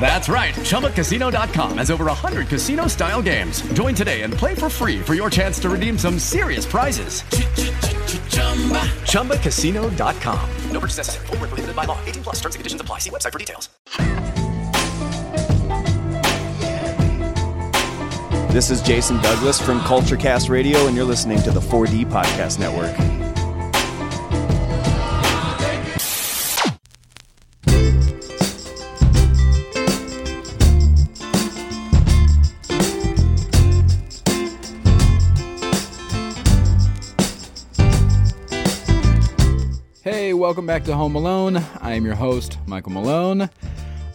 That's right. ChumbaCasino.com has over 100 casino style games. Join today and play for free for your chance to redeem some serious prizes. ChumbaCasino.com. No purchase necessary. Void were prohibited by law. 18 plus terms and conditions apply. See website for details. This is Jason Douglas from Culturecast Radio, and you're listening to the 4D Podcast Network. Welcome back to Home Alone. I am your host, Michael Malone.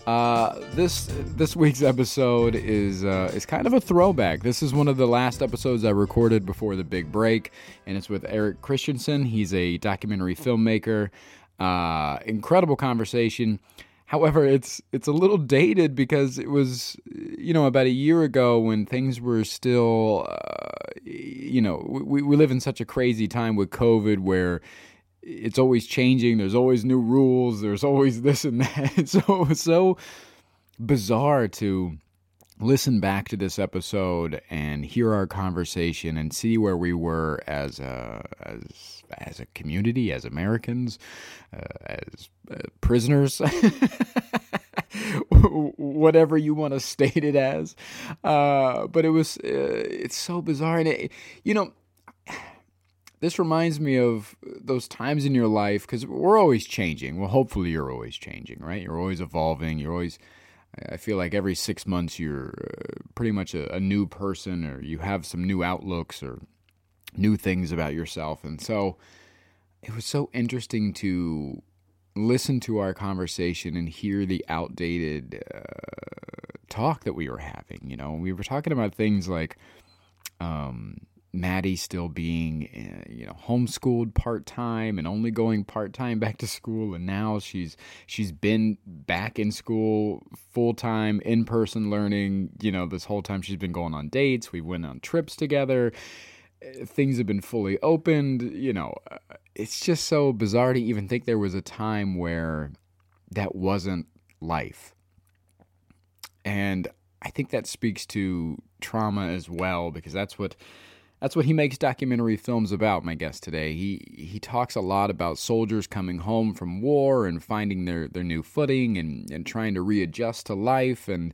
Uh, this this week's episode is uh, is kind of a throwback. This is one of the last episodes I recorded before the big break, and it's with Eric Christensen. He's a documentary filmmaker. Uh, incredible conversation. However, it's it's a little dated because it was you know about a year ago when things were still uh, you know we we live in such a crazy time with COVID where it's always changing. There's always new rules. There's always this and that. So it was so bizarre to listen back to this episode and hear our conversation and see where we were as a as as a community, as Americans, uh, as uh, prisoners. whatever you want to state it as uh, but it was uh, it's so bizarre and it, you know this reminds me of those times in your life because we're always changing. Well, hopefully, you're always changing, right? You're always evolving. You're always, I feel like every six months you're uh, pretty much a, a new person or you have some new outlooks or new things about yourself. And so it was so interesting to listen to our conversation and hear the outdated uh, talk that we were having. You know, we were talking about things like, um, Maddie still being, uh, you know, homeschooled part time and only going part time back to school, and now she's she's been back in school full time in person learning. You know, this whole time she's been going on dates. We went on trips together. Uh, Things have been fully opened. You know, uh, it's just so bizarre to even think there was a time where that wasn't life. And I think that speaks to trauma as well because that's what that's what he makes documentary films about my guest today. He he talks a lot about soldiers coming home from war and finding their their new footing and and trying to readjust to life. And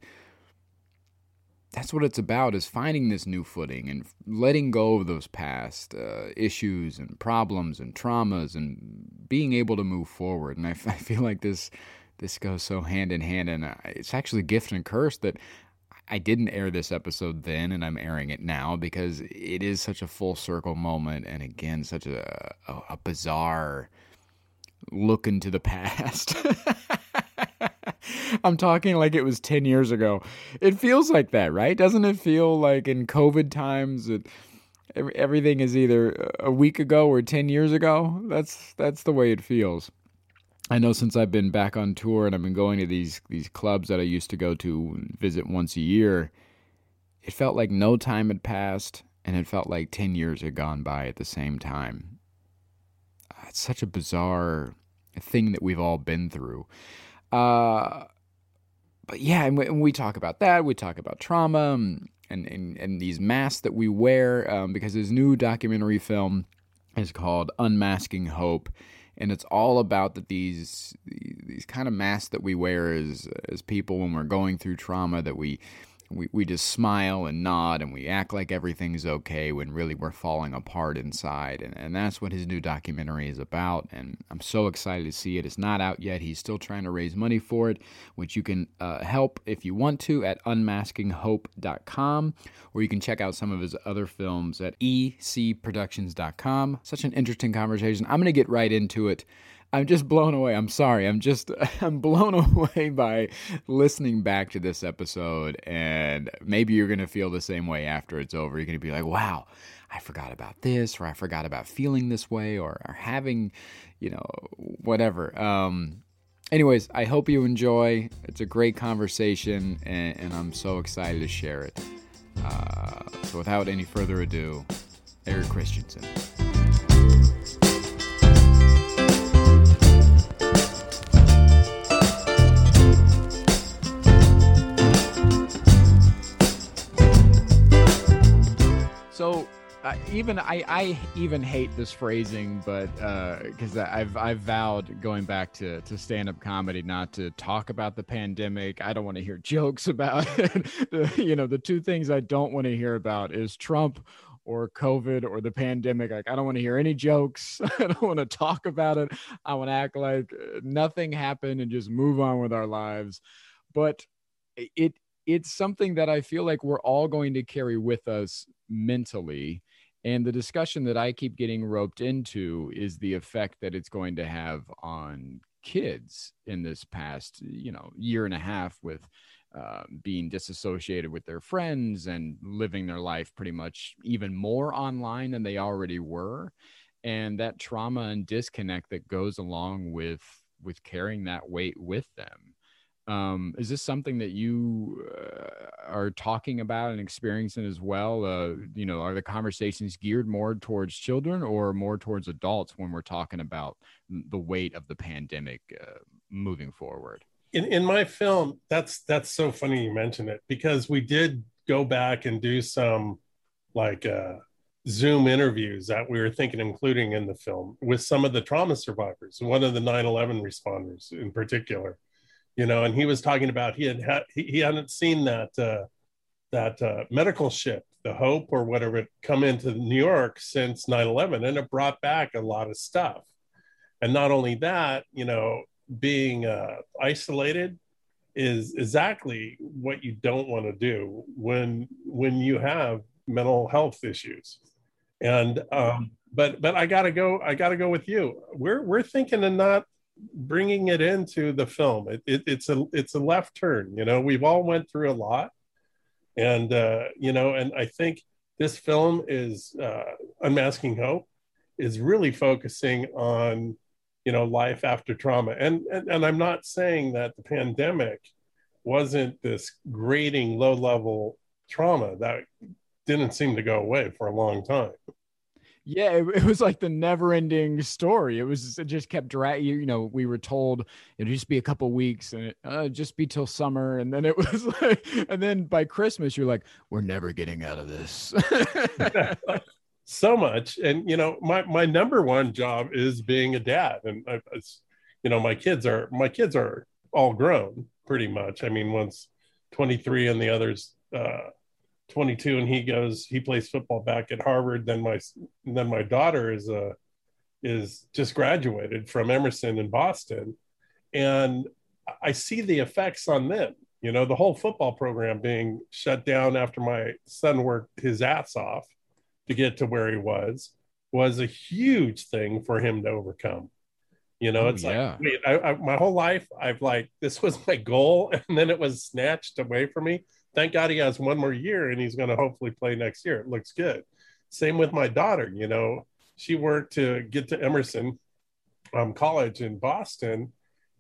that's what it's about is finding this new footing and letting go of those past uh, issues and problems and traumas and being able to move forward. And I, I feel like this this goes so hand in hand. And uh, it's actually a gift and curse that I didn't air this episode then, and I'm airing it now because it is such a full circle moment, and again, such a a, a bizarre look into the past. I'm talking like it was 10 years ago. It feels like that, right? Doesn't it feel like in COVID times it, everything is either a week ago or 10 years ago? That's that's the way it feels. I know since I've been back on tour and I've been going to these these clubs that I used to go to visit once a year, it felt like no time had passed and it felt like 10 years had gone by at the same time. Uh, It's such a bizarre thing that we've all been through. Uh, but yeah, and we, and we talk about that. We talk about trauma and, and, and, and these masks that we wear um, because his new documentary film is called Unmasking Hope and it's all about that these these kind of masks that we wear as as people when we're going through trauma that we we, we just smile and nod and we act like everything's okay when really we're falling apart inside. And, and that's what his new documentary is about. And I'm so excited to see it. It's not out yet. He's still trying to raise money for it, which you can uh, help if you want to at unmaskinghope.com, or you can check out some of his other films at ecproductions.com. Such an interesting conversation. I'm going to get right into it. I'm just blown away. I'm sorry. I'm just I'm blown away by listening back to this episode and maybe you're going to feel the same way after it's over. You're going to be like, "Wow, I forgot about this or I forgot about feeling this way or, or having, you know, whatever." Um anyways, I hope you enjoy. It's a great conversation and, and I'm so excited to share it. Uh, so without any further ado, Eric Christensen. Even I, I even hate this phrasing, but because uh, I've I've vowed going back to to stand up comedy not to talk about the pandemic. I don't want to hear jokes about it. you know, the two things I don't want to hear about is Trump or COVID or the pandemic. Like I don't want to hear any jokes. I don't want to talk about it. I want to act like uh, nothing happened and just move on with our lives. But it it's something that I feel like we're all going to carry with us mentally. And the discussion that I keep getting roped into is the effect that it's going to have on kids in this past, you know, year and a half with uh, being disassociated with their friends and living their life pretty much even more online than they already were. And that trauma and disconnect that goes along with with carrying that weight with them um, is this something that you uh, are talking about and experiencing as well? Uh, you know, are the conversations geared more towards children or more towards adults when we're talking about the weight of the pandemic uh, moving forward? In, in my film, that's that's so funny you mentioned it because we did go back and do some like uh, Zoom interviews that we were thinking including in the film with some of the trauma survivors, one of the 9/11 responders in particular you know, and he was talking about he had, he, he hadn't seen that uh, that uh, medical ship, the Hope or whatever, come into New York since 9/11, and it brought back a lot of stuff. And not only that, you know, being uh, isolated is exactly what you don't want to do when when you have mental health issues. And um, but but I gotta go. I gotta go with you. We're we're thinking of not bringing it into the film. It, it, it's a it's a left turn. You know, we've all went through a lot, and uh, you know, and I think this film is uh, unmasking hope is really focusing on you know life after trauma and, and and i'm not saying that the pandemic wasn't this grating low level trauma that didn't seem to go away for a long time yeah, it, it, was like the never-ending story. It was it just kept dragging. You know, we were told it'd just be a couple weeks and it, uh, just be till summer, and then it was like, and then by Christmas you're like, we're never getting out of this. so much, and you know, my my number one job is being a dad, and I, you know, my kids are my kids are all grown pretty much. I mean, one's 23 and the other's uh, 22 and he goes he plays football back at harvard. Then my then my daughter is a uh, is just graduated from emerson in boston. And i see the effects on them you know the whole football program being shut down after my son worked his ass off to get to where he was was a huge thing for him to overcome. You know oh, it's yeah. like wait, I, I, my whole life i've like this was my goal and then it was snatched away from me thank God he has one more year and he's going to hopefully play next year. It looks good. Same with my daughter. You know, she worked to get to Emerson um, College in Boston.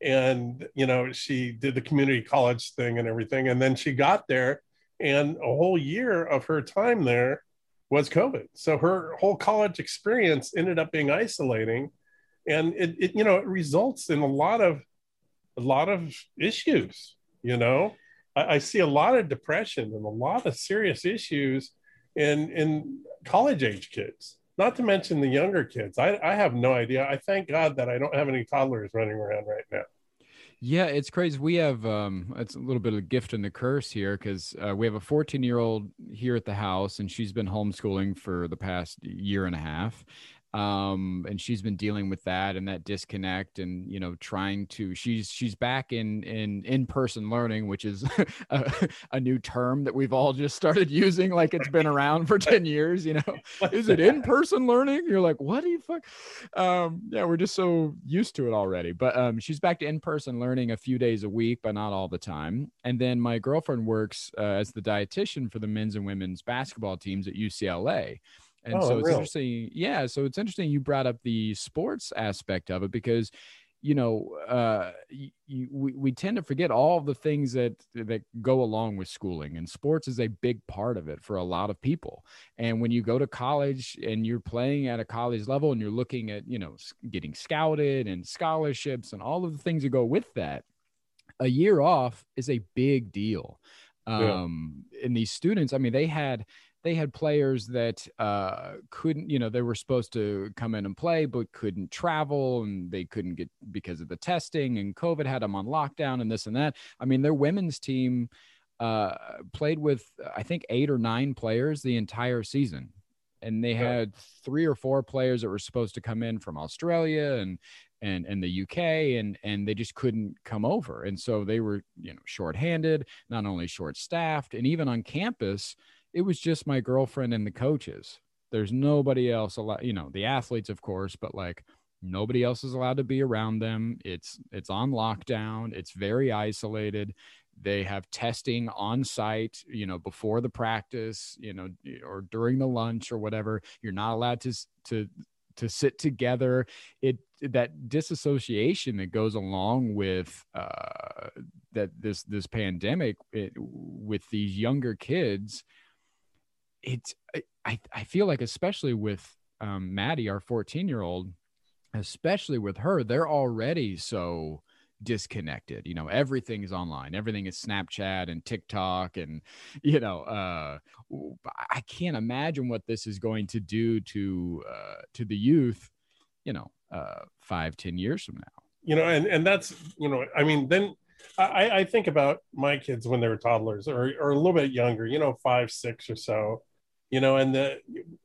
And, you know, she did the community college thing and everything. And then she got there, and a whole year of her time there was COVID. So her whole college experience ended up being isolating. And it, it you know, it results in a lot of, a lot of issues, you know? I, I see a lot of depression and a lot of serious issues in in college age kids not to mention the younger kids. I, I have no idea. I thank god that i don't have any toddlers running around right now. Yeah, it's crazy. We have um, it's a little bit of a gift and the curse here because uh, we have a 14 year old here at the house, and she's been homeschooling for the past year and a half, um and she's been dealing with that and that disconnect and you know trying to she's she's back in in in-person learning which is a, a new term that we've all just started using like it's been around for 10 years you know? Is it in-person learning? You're like what do you fuck? Um yeah we're just so used to it already but um she's back to in-person learning a few days a week but not all the time and then my girlfriend works uh, as the dietitian for the men's and women's basketball teams at UCLA and Oh, so it's really? interesting. Yeah. So it's interesting you brought up the sports aspect of it because, you know, uh, y- y- we, we tend to forget all the things that that go along with schooling, and sports is a big part of it for a lot of people. And when you go to college and you're playing at a college level, and you're looking at, you know, getting scouted and scholarships and all of the things that go with that, a year off is a big deal. Yeah. Um, and these students, I mean, they had they had players that uh, couldn't, you know, they were supposed to come in and play, but couldn't travel and they couldn't get because of the testing and COVID had them on lockdown and this and that. I mean, their women's team uh, played with, I think, eight or nine players the entire season. And they had three or four players that were supposed to come in from Australia and and and the UK and and they just couldn't come over. And so they were, you know, shorthanded, not only short staffed, and even on campus, it was just my girlfriend and the coaches. There's nobody else allowed, you know, the athletes, of course, but like nobody else is allowed to be around them. It's it's on lockdown. It's very isolated. They have testing on site, you know, before the practice, you know, or during the lunch or whatever. You're not allowed to to to sit together. It that disassociation that goes along with uh, that this this pandemic it, with these younger kids it's I- I, feel like especially with um, Maddie, our 14 year old, especially with her, they're already so disconnected. You know, everything is online, everything is Snapchat and TikTok, and you know, uh, I can't imagine what this is going to do to uh, to the youth. You know, uh, five, ten years from now. you know and and that's you know i mean then i i think about my kids when they were toddlers or or a little bit younger you know five six or so you know and the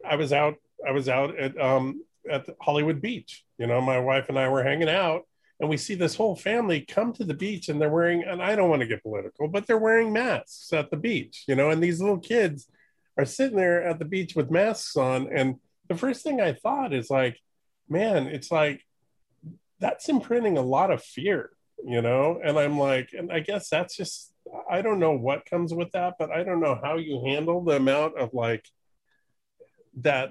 i was out i was out at um at hollywood beach you know my wife and i were hanging out and we see this whole family come to the beach and they're wearing and i don't want to get political but they're wearing masks at the beach you know and these little kids are sitting there at the beach with masks on and the first thing i thought is like man it's like that's imprinting a lot of fear, you know? And I'm like, and I guess that's just, I don't know what comes with that, but I don't know how you handle the amount of like that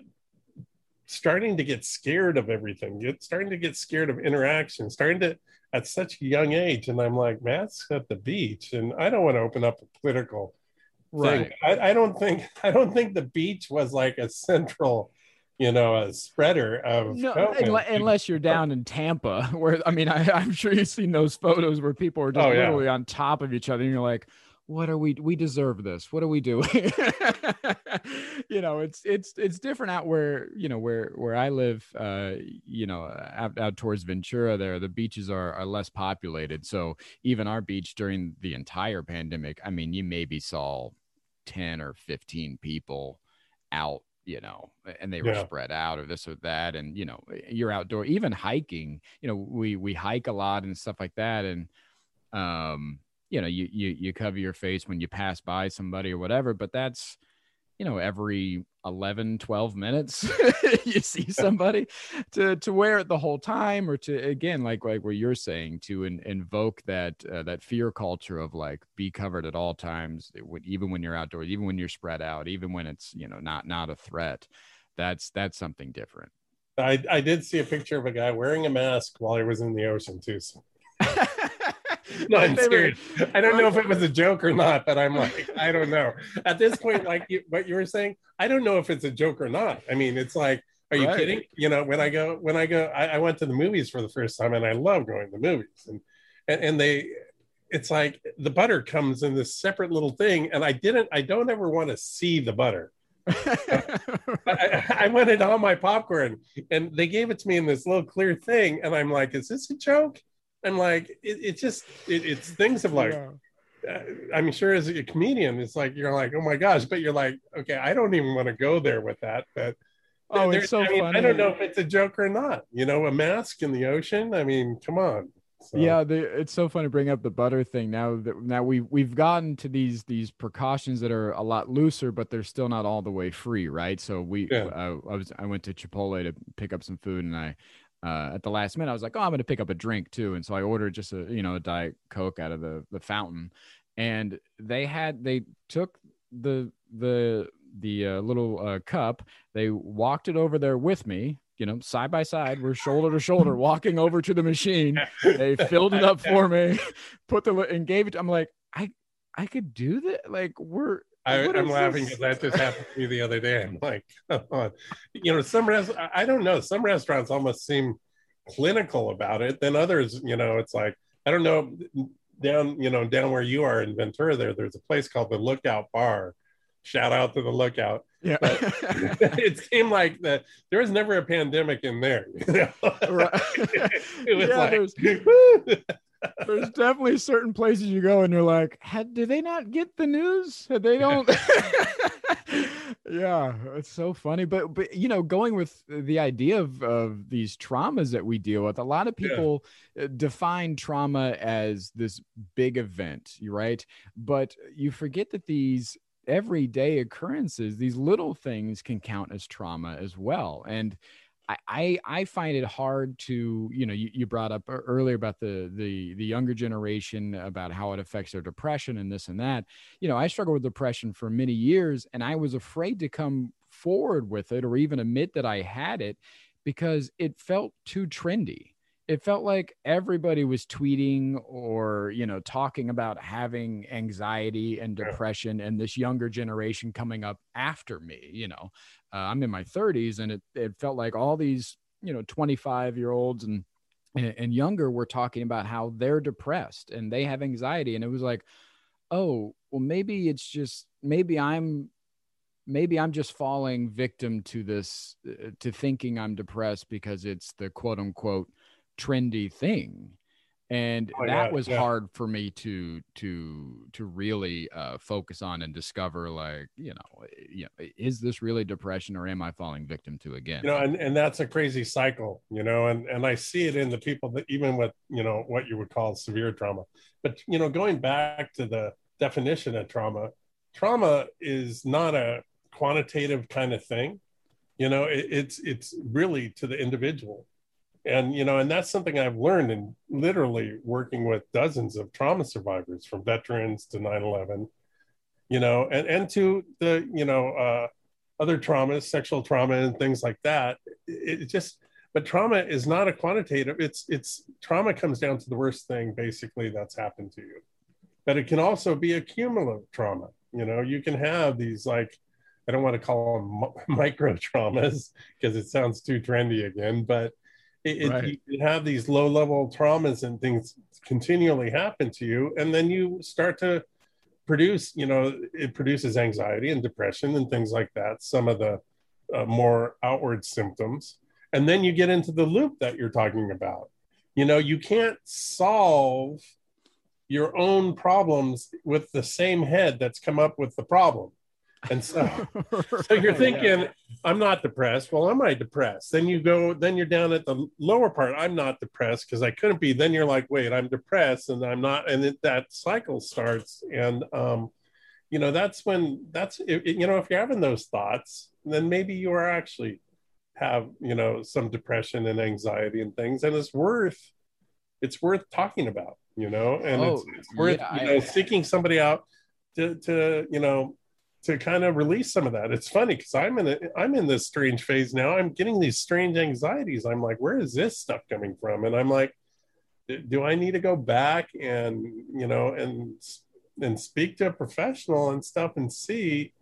starting to get scared of everything, get starting to get scared of interaction, starting to at such a young age. And I'm like, masks at the beach. And I don't want to open up a political thing. I, I don't think, I don't think the beach was like a central, you know, a spreader of No, COVID. unle- unless you're down in Tampa, where I mean, I, I'm sure you've seen those photos where people are just Oh, yeah. literally on top of each other, and you're like, "What are we? We deserve this. What are we doing?" you know, it's it's it's different out where you know where where I live. Uh, you know, out, out towards Ventura, there the beaches are are less populated, so even our beach during the entire pandemic, I mean, you maybe saw ten or fifteen people out you know and they were Yeah. spread out or this or that and you know you're outdoor even hiking you know we we hike a lot and stuff like that and um you know you you you cover your face when you pass by somebody or whatever but that's you know every 11 12 minutes you see somebody to to wear it the whole time or to again like like what you're saying to in, invoke that uh, that fear culture of like be covered at all times would- even when you're outdoors even when you're spread out even when it's you know not not a threat that's that's something different I, I did see a picture of a guy wearing a mask while he was in the ocean too. So, no, I'm serious. I don't know if it was a joke or not, but I'm like, I don't know. At this point, like you, what you were saying, I don't know if it's a joke or not. I mean, it's like, are you Right. kidding? You know, when I go, when I go, I, I went to the movies for the first time, and I love going to the movies, and and, and they. It's like the butter comes in this separate little thing, and I didn't. I don't ever want to see the butter. I, I wanted all my popcorn and they gave it to me in this little clear thing. And I'm like, is this a joke? I'm like, it, it's just, it, it's things of like, Yeah. I'm sure as a comedian, it's like you're like, oh my gosh, but you're like, okay, I don't even want to go there with that. But Oh, it's so I mean, funny. I don't know if it's a joke or not. You know, a mask in the ocean. I mean, come on. So, Yeah, the, it's so funny to bring up the butter thing. Now that now we we've gotten to these these precautions that are a lot looser, but they're still not all the way free, right? So we Yeah. uh, I was I went to Chipotle to pick up some food, and I uh, at the last minute I was like, oh, I'm going to pick up a drink too, and so I ordered just a you know a diet coke out of the the fountain, and they had they took the the the uh, little uh, cup, they walked it over there with me. You know, side by side, we're shoulder to shoulder, walking over to the machine they filled it up for me, put the and gave it. I'm like, I I could do that. Like we're. I, I'm laughing because that just happened to me the other day. I'm like, come on. You know, some rest I don't know. Some restaurants almost seem clinical about it. Then others, you know, it's like I don't know. Down, you know, down where you are in Ventura, there, there's a place called the Lookout Bar. Shout out to the Lookout. Yeah. it seemed like that there was never a pandemic in there. you know? Right. it was Yeah, like, there's- definitely certain places you go and you're like, had did they not get the news? Had they don't. yeah, it's so funny. But but you know, going with the idea of of these traumas that we deal with, a lot of people uh, define trauma as this big event, right? But you forget that these everyday occurrences, these little things can count as trauma as well. And I, I find it hard to you know you, you brought up earlier about the the the younger generation about how it affects their depression and this and that. You know I struggled with depression for many years and I was afraid to come forward with it or even admit that I had it because it felt too trendy it felt like everybody was tweeting or you know talking about having anxiety and depression and this younger generation coming up after me you know. Uh, i'm in my 30s and it, it felt like all these you know 25 year olds and, and and younger were talking about how they're depressed and they have anxiety. And it was like oh well maybe it's just maybe i'm maybe i'm just falling victim to this uh, to thinking i'm depressed because it's the quote unquote trendy thing. And Oh, that yeah, was yeah. hard for me to to to really uh, focus on and discover like you know you know is this really depression or am i falling victim to again? You know and, and that's a crazy cycle you know and and i see it in the people that even with you know what you would call severe trauma. But you know going back to the definition of trauma trauma is not a quantitative kind of thing. You know it, it's it's really to the individual and you know and that's something i've learned in literally working with dozens of trauma survivors from veterans to 9-11 you know and and to the you know uh other traumas sexual trauma and things like that. It, it just but trauma is not a quantitative it's it's trauma comes down to the worst thing basically that's happened to you. But it can also be a cumulative trauma you know you can have these like i don't want to call them mi- micro traumas because it sounds too trendy again but it, it- you have these low level traumas and things continually happen to you and then you start to produce you know it produces anxiety and depression and things like that some of the uh, more outward symptoms. And then you get into the loop that you're talking about. You know you can't solve your own problems with the same head that's come up with the problem and so so you're thinking yeah. i'm not depressed. Well am i depressed? Then you go then you're down at the lower part i'm not depressed because i couldn't be. Then you're like wait i'm depressed and i'm not and it, that cycle starts. And um you know that's when that's it, you know if you're having those thoughts then maybe you are actually have you know some depression and anxiety and things and it's worth it's worth talking about you know and it's, Oh, it's worth yeah, you know I- seeking somebody out to to you know to kind of release some of that. It's funny because I'm in a, I'm in this strange phase now. I'm getting these strange anxieties. I'm like, where is this stuff coming from? And I'm like, do I need to go back and you know and and speak to a professional and stuff and see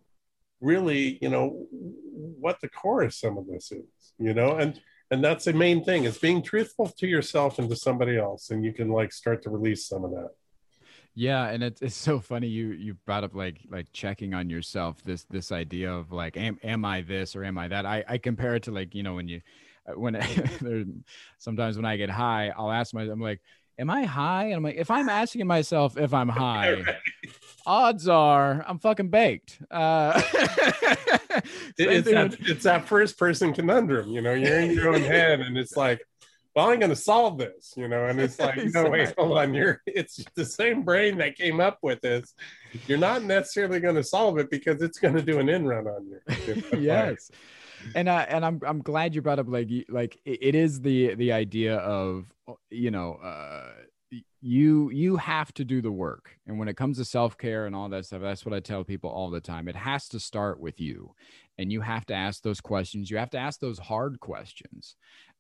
really you know what the core of some of this is you know and and that's the main thing is being truthful to yourself and to somebody else and you can like start to release some of that Yeah, and it's it's so funny you you brought up like like checking on yourself this this idea of like am am I this or am I that? I I compare it to like you know when you uh, when there sometimes when I get high I'll ask myself I'm like am I high? And I'm like, if I'm asking myself if I'm high, Right. odds are I'm fucking baked. Uh, it's, that, it's that first person conundrum, you know, you're in your own head and it's like, well, I'm going to solve this, you know, and it's like, no, wait, hold on. You're, it's the same brain that came up with this. You're not necessarily going to solve it because it's going to do an in run on you. Yes. and uh, and I'm I'm glad you brought up like like it it is the the idea of you know uh you you have to do the work. And when it comes to self-care and all that stuff that's what I tell people all the time. It has to start with you. And you have to ask those questions. You have to ask those hard questions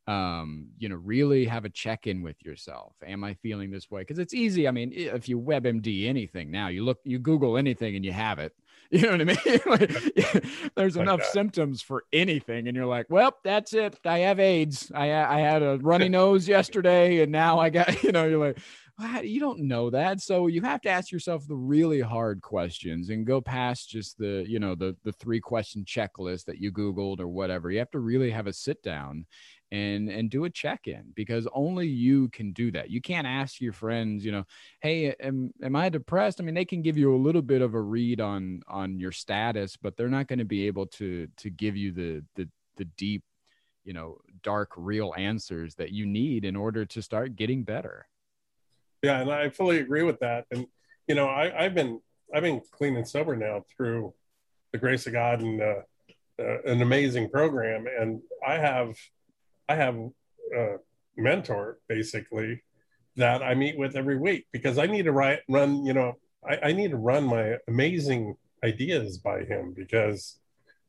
um you know really have a check-in with yourself. Am i feeling this way? Because it's easy i mean if you webmd anything now you look you google anything and you have it you know what i mean? Like, there's Like enough that. symptoms for anything and you're like well that's it. I have aids. I i had a runny nose yesterday and now i got you know you're like "Wow, you don't know that? So you have to ask yourself the really hard questions and go past just the you know the the three question checklist that you googled or whatever. You have to really have a sit down and and do a check-in because only you can do that you can't ask your friends you know hey am, am i depressed i mean they can give you a little bit of a read on on your status but they're not going to be able to to give you the the the deep you know dark real answers that you need in order to start getting better Yeah, and I fully agree with that. And you know, I, I've been I've been clean and sober now through the grace of God and uh, uh, an amazing program. And I have I have a mentor basically that I meet with every week because I need to write run. You know, I, I need to run my amazing ideas by him because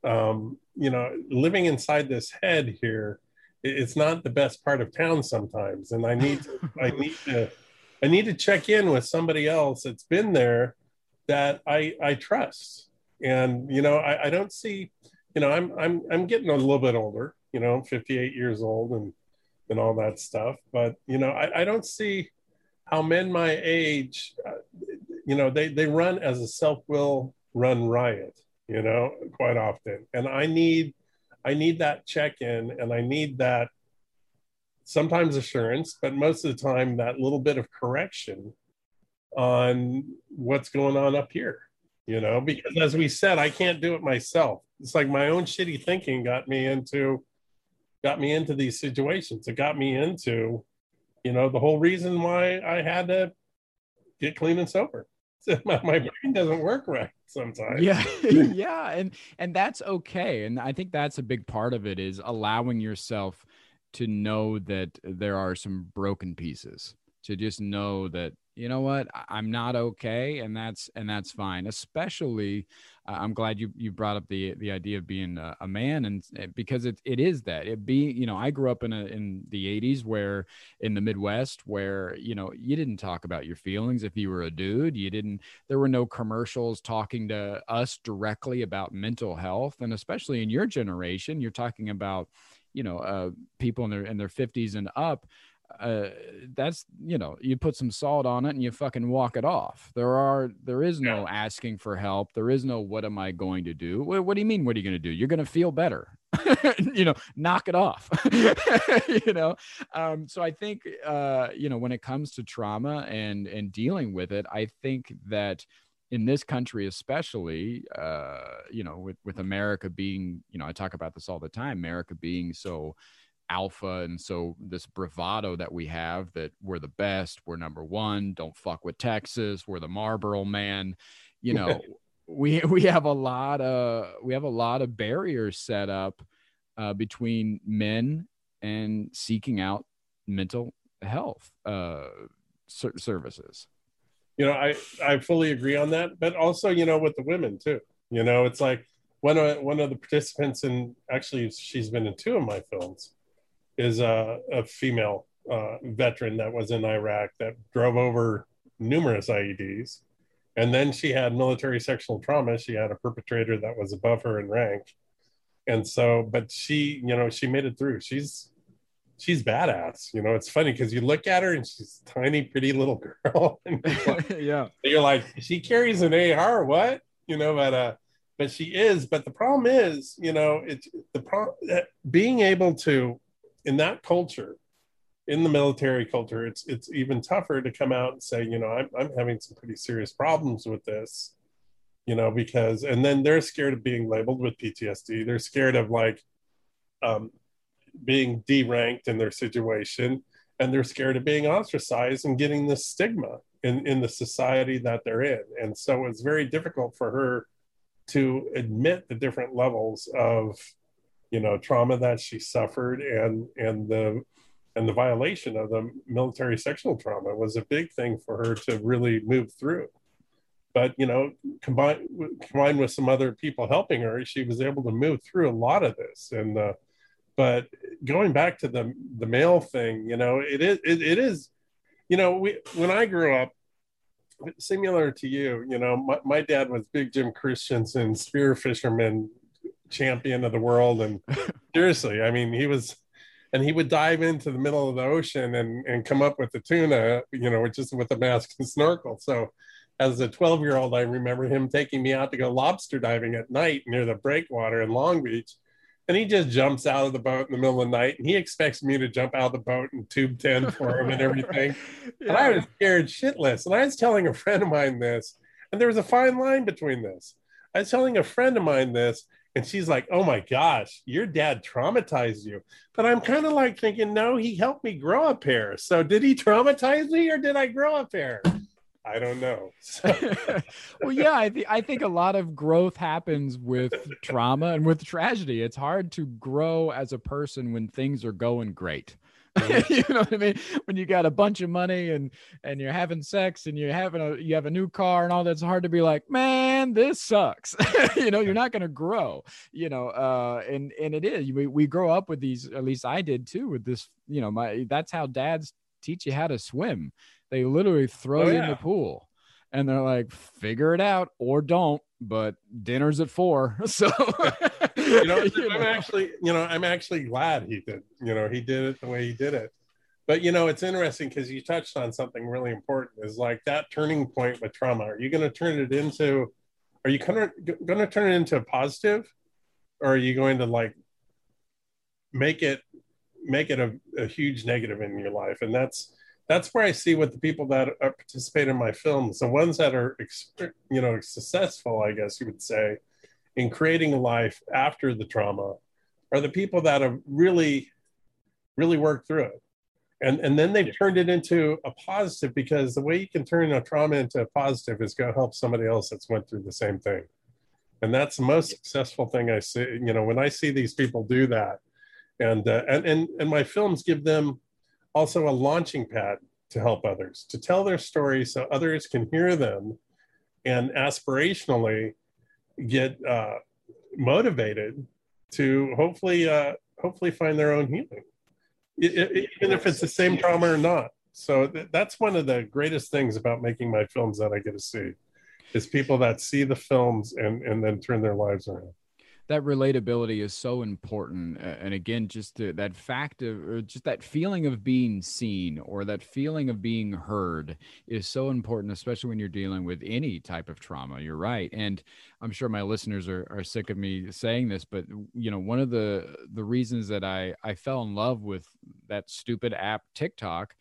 um, you know, living inside this head here, it- it's not the best part of town sometimes, and I need to I need to I need to check in with somebody else that's been there that I I trust. And you know, I, I don't see, you know, I'm I'm I'm getting a little bit older, you know, I'm 58 years old and and all that stuff. But you know, I, I don't see how men my age, uh, you know, they they run as a self-will run riot, you know, quite often. And I need I need that check-in and I need that sometimes assurance, but most of the time that little bit of correction on what's going on up here, you know, because as we said, I can't do it myself. It's like my own shitty thinking got me into got me into these situations. It got me into, you know, the whole reason why I had to get clean and sober. my, my brain doesn't work right sometimes. yeah yeah and and that's okay and i think that's a big part of it is allowing yourself to know that there are some broken pieces to just know that you know what i'm not okay and that's and that's fine especially i'm glad you you brought up the the idea of being a, a man and uh, because it, it is that it be you know i grew up in a in the 80s where in the midwest where you know you didn't talk about your feelings if you were a dude you didn't there were no commercials talking to us directly about mental health and especially in your generation you're talking about you know uh, people in their in their 50s and up uh, that's you know you put some salt on it and you fucking walk it off. There are there is no asking for help. There is no what am i going to do? What, what do you mean what are you going to do? You're going to feel better. You know knock it off. You know? Um, so i think uh, you know when it comes to trauma and and dealing with it i think that in this country especially uh, you know with with america being you know i talk about this all the time america being so alpha and so this bravado that we have that we're the best we're number one don't fuck with texas we're the marlboro man you know we we have a lot of we have a lot of barriers set up uh, between men and seeking out mental health uh, ser- services. You know i i fully agree on that but also you know with the women too you know it's like one of one of the participants in actually she's been in two of my films is a, a female uh, veteran that was in iraq that drove over numerous ieds and then she had military sexual trauma. She had a perpetrator that was above her in rank. And so but she you know she made it through. She's she's badass. You know it's funny because you look at her and she's a tiny pretty little girl. Like, yeah. you're like she carries an AR, what? You know, but uh, but she is. But the problem is, you know, it's the problem being able to in that culture in the military culture, it's it's even tougher to come out and say, you know, I'm I'm having some pretty serious problems with this, you know, because and then they're scared of being labeled with PTSD. They're scared of like um, being deranked in their situation, and they're scared of being ostracized and getting this stigma in in the society that they're in. And so it's very difficult for her to admit the different levels of you know trauma that she suffered and and the and the violation of the military sexual trauma was a big thing for her to really move through. But you know combined combined with some other people helping her she was able to move through a lot of this. And uh, but going back to the the male thing you know it is it, it is you know we when i grew up similar to you you know my, my dad was big jim christensen spear fisherman champion of the world. And seriously i mean he was and he would dive into the middle of the ocean and and come up with the tuna you know just with a mask and snorkel. So as a 12 year old i remember him taking me out to go lobster diving at night near the breakwater in long beach. And he just jumps out of the boat in the middle of the night and he expects me to jump out of the boat and tube 10 for him and everything. Yeah. and i was scared shitless. And i was telling a friend of mine this and there was a fine line between this. I was telling a friend of mine this and she's like, oh my gosh, your dad traumatized you. But I'm kind of like thinking, no, he helped me grow a pair. So did he traumatize me or did I grow a pair? I don't know. So. well, yeah, I, th- I think a lot of growth happens with trauma and with tragedy. It's hard to grow as a person when things are going great. you know what I mean? When you got a bunch of money and and you're having sex and you're having a you have a new car and all that's hard to be like, man, this sucks. you know, you're not gonna grow. You know, uh, and and it is. We we grow up with these. At least I did too. With this, you know, my that's how dads teach you how to swim. They literally throw oh, you yeah. in the pool and they're like, figure it out or don't. But dinner's at four, so you know, you I'm know. actually, you know, I'm actually glad he did. You know, he did it the way he did it. But you know, it's interesting because you touched on something really important. Is like that turning point with trauma. Are you going to turn it into? Are you going to going to turn it into a positive, or are you going to like make it make it a, a huge negative in your life? And that's that's where I see with the people that uh, participate in my films, the ones that are, you know, successful, I guess you would say, in creating a life after the trauma are the people that have really, really worked through it. And, and then they've turned it into a positive because the way you can turn a trauma into a positive is go help somebody else that's went through the same thing. And that's the most successful thing I see. You know, when I see these people do that, and uh, and and and my films give them also a launching pad to help others to tell their story so others can hear them, and aspirationally get uh, motivated to hopefully uh, hopefully find their own healing, it, it, even if it's the same trauma or not. So th- that's one of the greatest things about making my films that I get to see is people that see the films and and then turn their lives around that relatability is so important and again just to, that fact of or just that feeling of being seen or that feeling of being heard is so important especially when you're dealing with any type of trauma you're right. And i'm sure my listeners are, are sick of me saying this but you know one of the the reasons that i i fell in love with that stupid app tiktok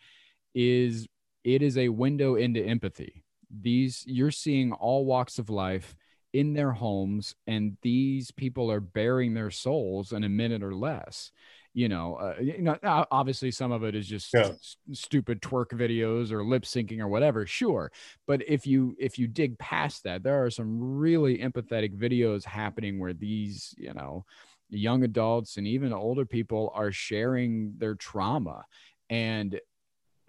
is it is a window into empathy. These you're seeing all walks of life in their homes and these people are bearing their souls in a minute or less you know uh, you know obviously some of it is just yeah. s- stupid twerk videos or lip syncing or whatever sure but if you if you dig past that there are some really empathetic videos happening where these you know young adults and even older people are sharing their trauma and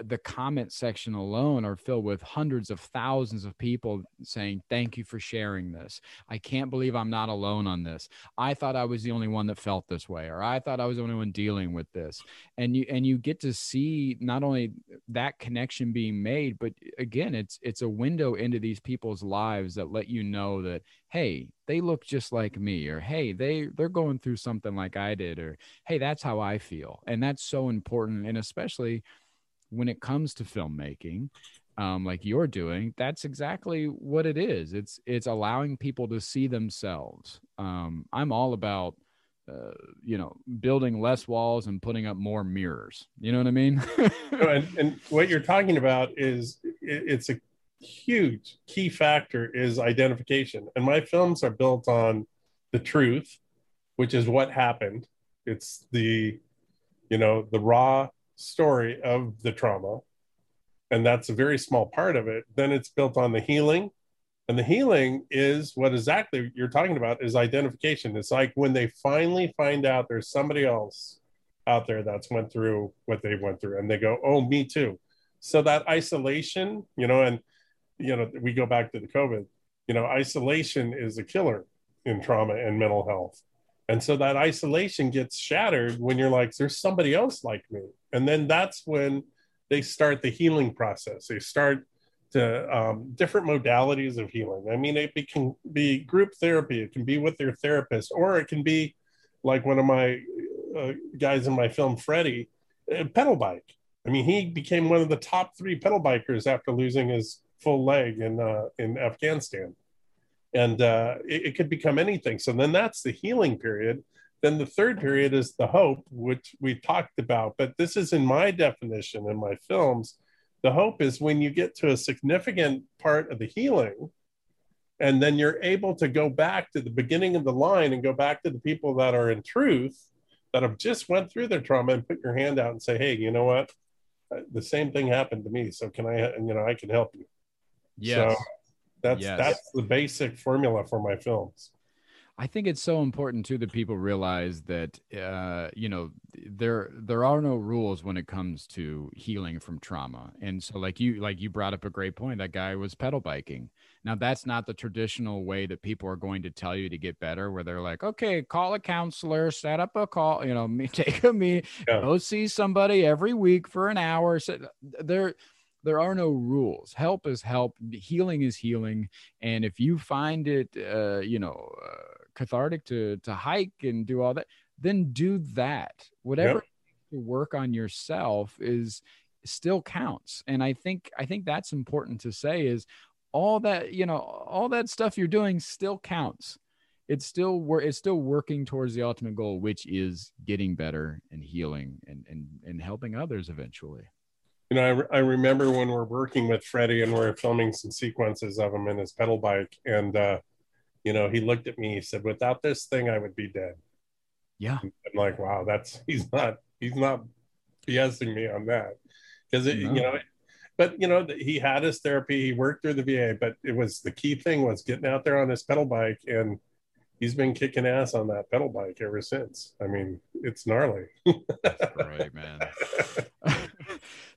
the comment section alone are filled with hundreds of thousands of people saying thank you for sharing this. I can't believe i'm not alone on this. I thought i was the only one that felt this way or i thought i was the only one dealing with this. And you and you get to see not only that connection being made but again it's it's a window into these people's lives that let you know that hey they look just like me or hey they they're going through something like i did or hey that's how i feel. And that's so important and especially when it comes to filmmaking um, like you're doing that's exactly what it is it's it's allowing people to see themselves um, i'm all about uh, you know, building less walls and putting up more mirrors. You know what I mean? and, and what you're talking about is it, it's a huge key factor is identification and my films are built on the truth which is what happened it's the you know the raw story of the trauma and that's a very small part of it then it's built on the healing. And the healing is what exactly you're talking about is identification. It's like when they finally find out there's somebody else out there that's went through what they went through and they go oh me too. So that isolation you know and you know we go back to the covid you know isolation is a killer in trauma and mental health and so that isolation gets shattered when you're like there's somebody else like me. And then that's when they start the healing process. They start to um, different modalities of healing. I mean it can be group therapy it can be with their therapist or it can be like one of my uh, guys in my film freddie pedal bike. I mean he became one of the top three pedal bikers after losing his full leg in uh, in Afghanistan, and uh, it, it could become anything. So then that's the healing period. Then the third period is the hope, which we talked about. But this is in my definition in my films. The hope is when you get to a significant part of the healing, and then you're able to go back to the beginning of the line and go back to the people that are in truth that have just went through their trauma and put your hand out and say, "Hey, you know what? The same thing happened to me. So can I? You know, I can help you." Yes. So that's Yes. that's the basic formula for my films. I think it's so important too that people realize that uh, you know there there are no rules when it comes to healing from trauma. And so like you like you brought up a great point. That guy was pedal biking. Now that's not the traditional way that people are going to tell you to get better, where they're like, okay, call a counselor, set up a call, you know, me take a me, Yeah. go see somebody every week for an hour. So there there are no rules. Help is help. Healing is healing. And if you find it, uh, you know, uh, cathartic to to hike and do all that, then do that. Whatever to work on yourself is still counts. And I think I think that's important to say is all that you know all that stuff you're doing still counts. It's still wor- it's still working towards the ultimate goal, which is getting better and healing and and and helping others eventually. You know, I, re- I remember when we're working with Freddie and we're filming some sequences of him in his pedal bike, and uh, you know, he looked at me. He said, "Without this thing, I would be dead." Yeah. I'm like, "Wow, that's he's not he's not BSing me on that," because it No. you know. But you know, he had his therapy. He worked through the VA, but it was the key thing was getting out there on his pedal bike, and he's been kicking ass on that pedal bike ever since. I mean, it's gnarly. Right, man.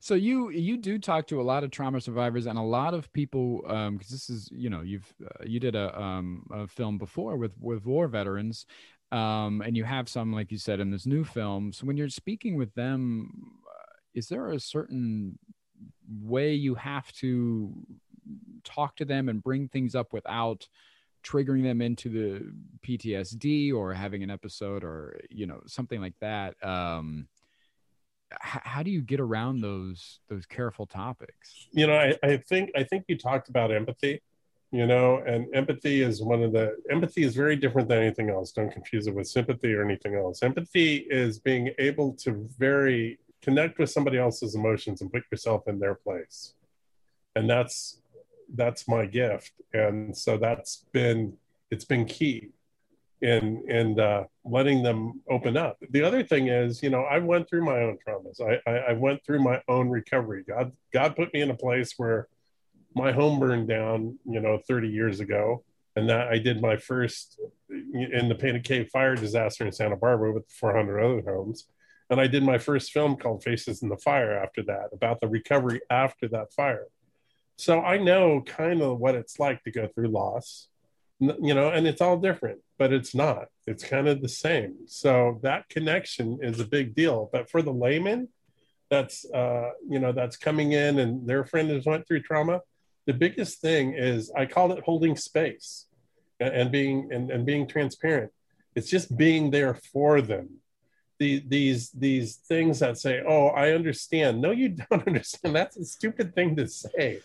so you you do talk to a lot of trauma survivors and a lot of people um because this is you know you've uh, you did a um a film before with with war veterans um and you have some like you said in this new film. So when you're speaking with them uh, is there a certain way you have to talk to them and bring things up without triggering them into the PTSD or having an episode or you know something like that? Um how do you get around those those careful topics you know, I, I think I think you talked about empathy, you know, and empathy is one of the empathy is very different than anything else. Don't confuse it with sympathy or anything else. Empathy is being able to very connect with somebody else's emotions and put yourself in their place. And that's that's my gift. And so that's been it's been key in and uh, letting them open up. The other thing is, you know, I went through my own traumas. I, I I went through my own recovery. God God put me in a place where my home burned down, you know, 30 years ago, and that I did my first in the Painted Cave fire disaster in Santa Barbara with 400 other homes. And I did my first film called Faces in the Fire after that, about the recovery after that fire. So I know kind of what it's like to go through loss, you know, and it's all different, but it's not. It's kind of the same. So that connection is a big deal. But for the layman, that's uh, you know that's coming in and their friend has went through trauma. The biggest thing is I call it holding space and, and being and, and being transparent. It's just being there for them. The, these these things that say, "Oh, I understand." No, you don't understand. That's a stupid thing to say,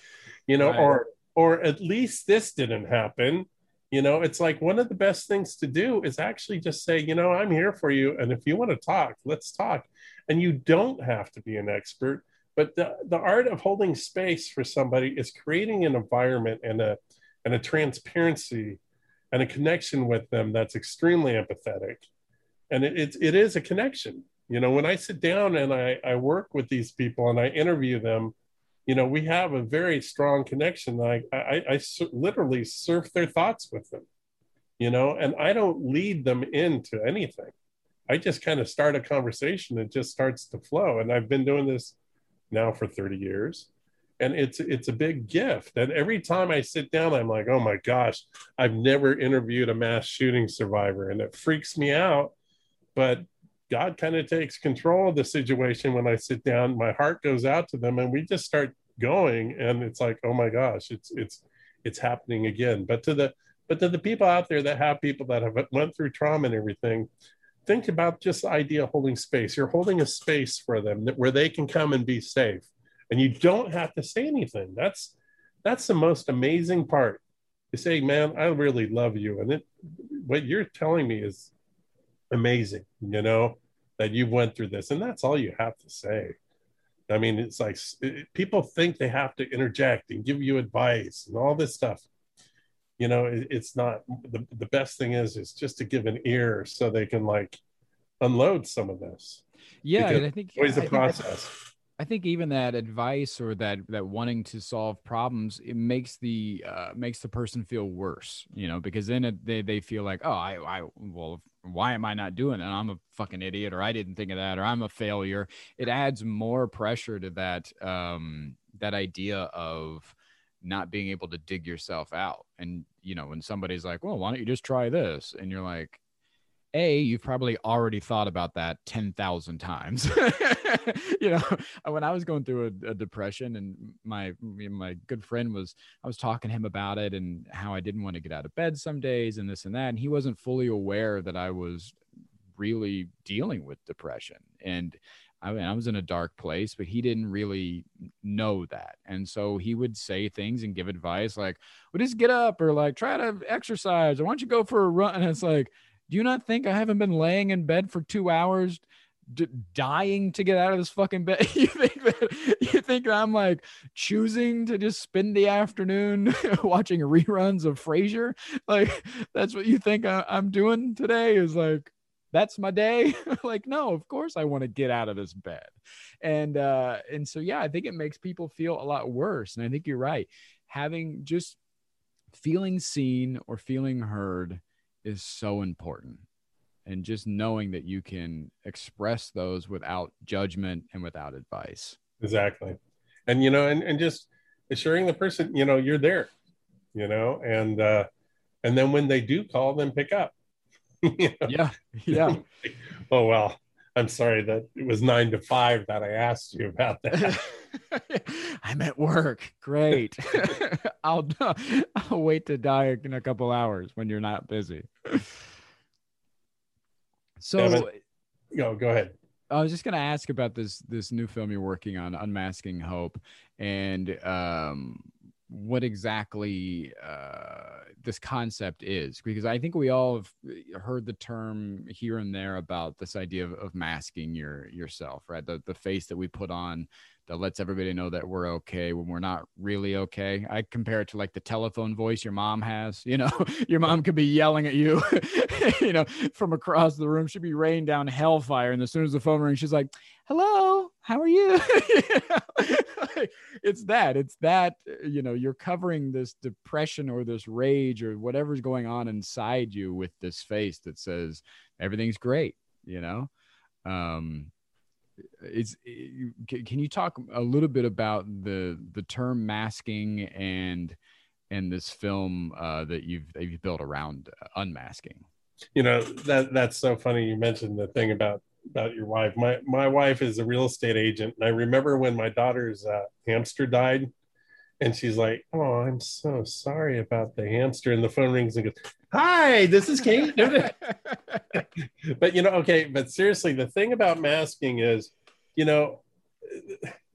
you know. Right. Or or at least this didn't happen. You know, it's like one of the best things to do is actually just say, you know, I'm here for you. And if you want to talk, let's talk. And you don't have to be an expert, but the, the art of holding space for somebody is creating an environment and a and a transparency and a connection with them that's extremely empathetic. And it, it, it is a connection. You know, when I sit down and I, I work with these people and I interview them, you know, we have a very strong connection. I, I, I literally surf their thoughts with them, you know, and I don't lead them into anything. I just kind of start a conversation. It just starts to flow. And I've been doing this now for 30 years. And it's it's a big gift. And every time I sit down, I'm like, oh my gosh, I've never interviewed a mass shooting survivor. And it freaks me out. But God kind of takes control of the situation when I sit down. My heart goes out to them, and we just start going. And it's like, oh my gosh, it's it's it's happening again. But to the but to the people out there that have people that have went through trauma and everything, think about just the idea of holding space. You're holding a space for them that, where they can come and be safe, and you don't have to say anything. That's that's the most amazing part. You say, "Man, I really love you," and it what you're telling me is amazing you know that you went through this and that's all you have to say i mean it's like it, people think they have to interject and give you advice and all this stuff. You know it, it's not the, the best thing is is just to give an ear so they can like unload some of this. Yeah i think always a process. I think even that advice or that that wanting to solve problems it makes the uh, makes the person feel worse, you know, because then it, they they feel like, oh, I I well, why am I not doing it? I'm a fucking idiot, or I didn't think of that, or I'm a failure. It adds more pressure to that um, that idea of not being able to dig yourself out. And you know, when somebody's like, well, why don't you just try this? And you're like, a you've probably already thought about that 10,000 times you know when i was going through a, a, depression and my my good friend was i was talking to him about it and how i didn't want to get out of bed some days and this and that and he wasn't fully aware that i was really dealing with depression and I mean, I was in a dark place, but he didn't really know that. And so he would say things and give advice like, well, just get up or like try to exercise or why don't you go for a run? And it's like, do you not think I haven't been laying in bed for two hours, d- dying to get out of this fucking bed? you think that you think that I'm like choosing to just spend the afternoon watching reruns of Frasier? Like that's what you think I- I'm doing today? Is like that's my day like no of course i want to get out of this bed and uh and so yeah i think it makes people feel a lot worse and i think you're right having just feeling seen or feeling heard is so important. And just knowing that you can express those without judgment and without advice. Exactly. And you know and, and just assuring the person you know you're there you know and uh and then when they do call them pick up. You know? yeah. Yeah. Oh well i'm sorry that it was nine to five that i asked you about that i'm at work. Great. I'll i'll wait to die in a couple hours when you're not busy. So go go ahead. I was just going to ask about this this new film you're working on, Unmasking Hope, and um, what exactly uh, this concept is, because I think we all have heard the term here and there about this idea of, of masking your yourself, right? The the face that we put on that lets everybody know that we're okay when we're not really okay. I compare it to like the telephone voice your mom has. You know, your mom could be yelling at you, you know, from across the room. She'd be raining down hellfire. And as soon as the phone rings, she's like, hello, how are you? it's that. It's that, you know, you're covering this depression or this rage or whatever's going on inside you with this face that says everything's great, you know? Um, it's can you talk a little bit about the the term masking and and this film uh, that you've you've built around unmasking? You know that that's so funny you mentioned the thing about about your wife. My my wife is a real estate agent and i remember when my daughter's uh, hamster died and she's like oh i'm so sorry about the hamster. And the phone rings and goes hi this is kate. But you know okay but seriously the thing about masking is you know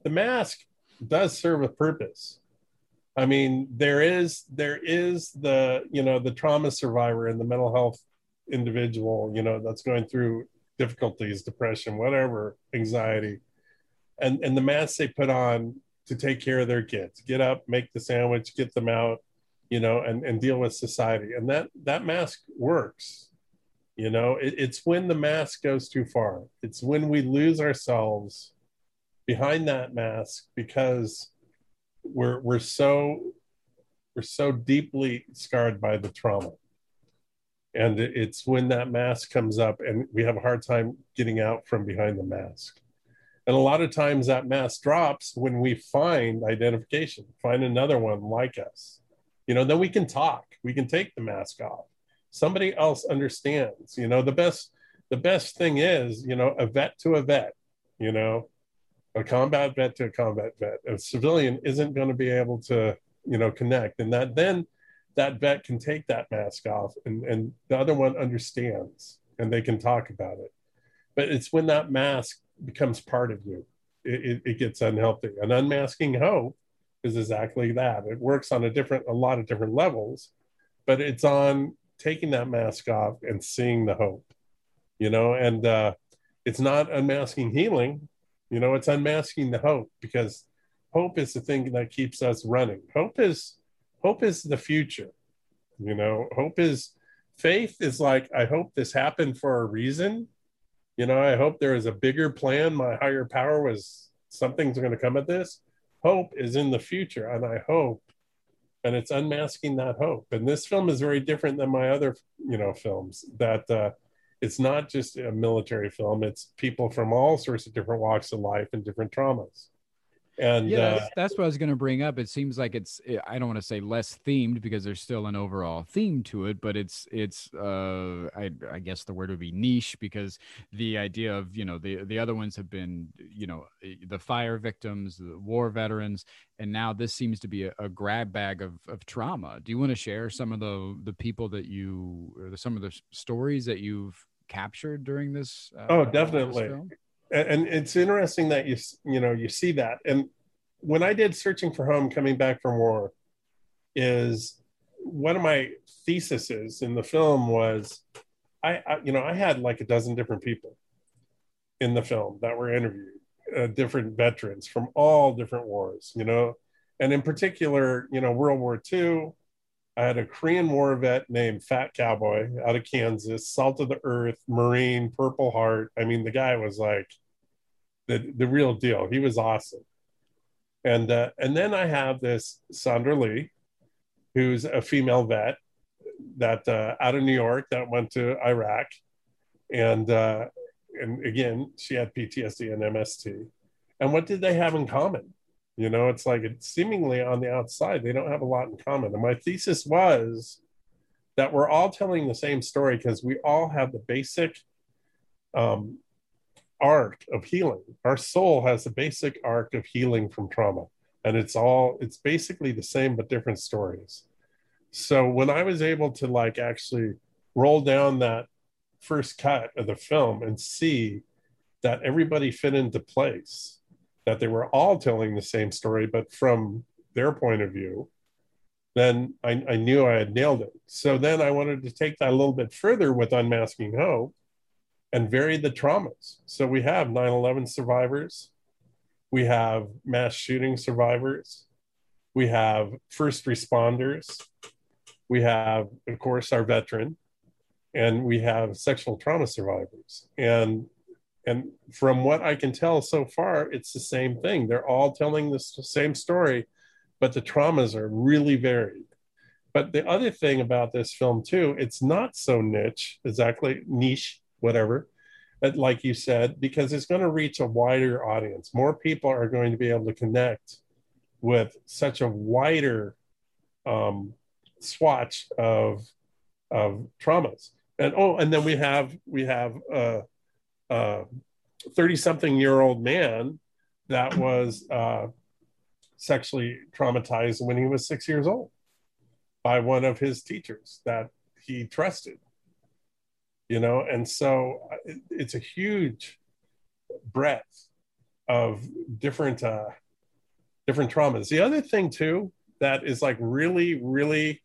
the mask does serve a purpose. I mean, there is there is the you know the trauma survivor and the mental health individual, you know, that's going through difficulties, depression, whatever, anxiety, and and the mask they put on to take care of their kids, get up, make the sandwich, get them out, you know, and and deal with society, and that that mask works. You know, it, it's when the mask goes too far. It's when we lose ourselves behind that mask because we're we're so we're so deeply scarred by the trauma and it's when that mask comes up and we have a hard time getting out from behind the mask and a lot of times that mask drops when we find identification find another one like us you know then we can talk we can take the mask off somebody else understands you know the best the best thing is you know a vet to a vet you know a combat vet to a combat vet. A civilian isn't going to be able to, you know, connect. And that then that vet can take that mask off and, and the other one understands and they can talk about it. But it's when that mask becomes part of you, it, it, it gets unhealthy. And unmasking hope is exactly that. It works on a different, a lot of different levels, but it's on taking that mask off and seeing the hope, you know, and uh, it's not unmasking healing you know, it's unmasking the hope because hope is the thing that keeps us running. Hope is hope is the future. You know, hope is faith is like I hope this happened for a reason. You know, I hope there is a bigger plan. My higher power was something's going to come at this. Hope is in the future, and I hope, and it's unmasking that hope. And this film is very different than my other, you know, films that uh, it's not just a military film it's people from all sorts of different walks of life and different traumas and yeah, uh, that's, that's what I was going to bring up. It seems like it's eh, I don't want to say less themed because there's still an overall theme to it, but it's it's uh I I guess the word would be niche because the idea of you know the the other ones have been you know eh, the fire victims, the war veterans, and now this seems to be a, a grab bag of of trauma. Do you want to share some of the the people that you or the, some of the stories that you've captured during this? Uh, oh, definitely. This and it's interesting that you you know you see that. And when i did searching for home coming back from war is one of my theses in the film was I, I, you know i had like a dozen different people in the film that were interviewed uh, different veterans from all different wars you know? And in particular you know world war ii i had a korean war vet named fat cowboy out of kansas salt of the earth marine purple heart i mean the guy was like the, the real deal he was awesome and uh, and then I have this Sandra Lee, who's a female vet that uh, out of New York that went to Iraq, and uh, and again she had PTSD and MST. And what did they have in common? You know, it's like it's seemingly on the outside they don't have a lot in common. And my thesis was that we're all telling the same story because we all have the basic um, arc of healing. Our soul has the basic arc of healing from trauma, and it's all it's basically the same but different stories. So when I was able to like actually roll down that first cut of the film and see that everybody fit into place, that they were all telling the same story, but from their point of view, then I, I knew I had nailed it. So then I wanted to take that a little bit further with Unmasking Hope and vary the traumas. So we have 9 11 survivors, we have mass shooting survivors, we have first responders, we have, of course, our veteran, and we have sexual trauma survivors. And and from what I can tell so far, it's the same thing. They're all telling the same story, but the traumas are really varied. But the other thing about this film too, it's not so niche, exactly niche, whatever, But like you said, because it's going to reach a wider audience. More people are going to be able to connect with such a wider um, swatch of of traumas. And oh, and then we have we have uh, uh, 30 something year old man that was uh, sexually traumatized when he was six years old by one of his teachers that he trusted you know? And so uh, it's a huge breadth of different uh, different traumas. The other thing too that is like really really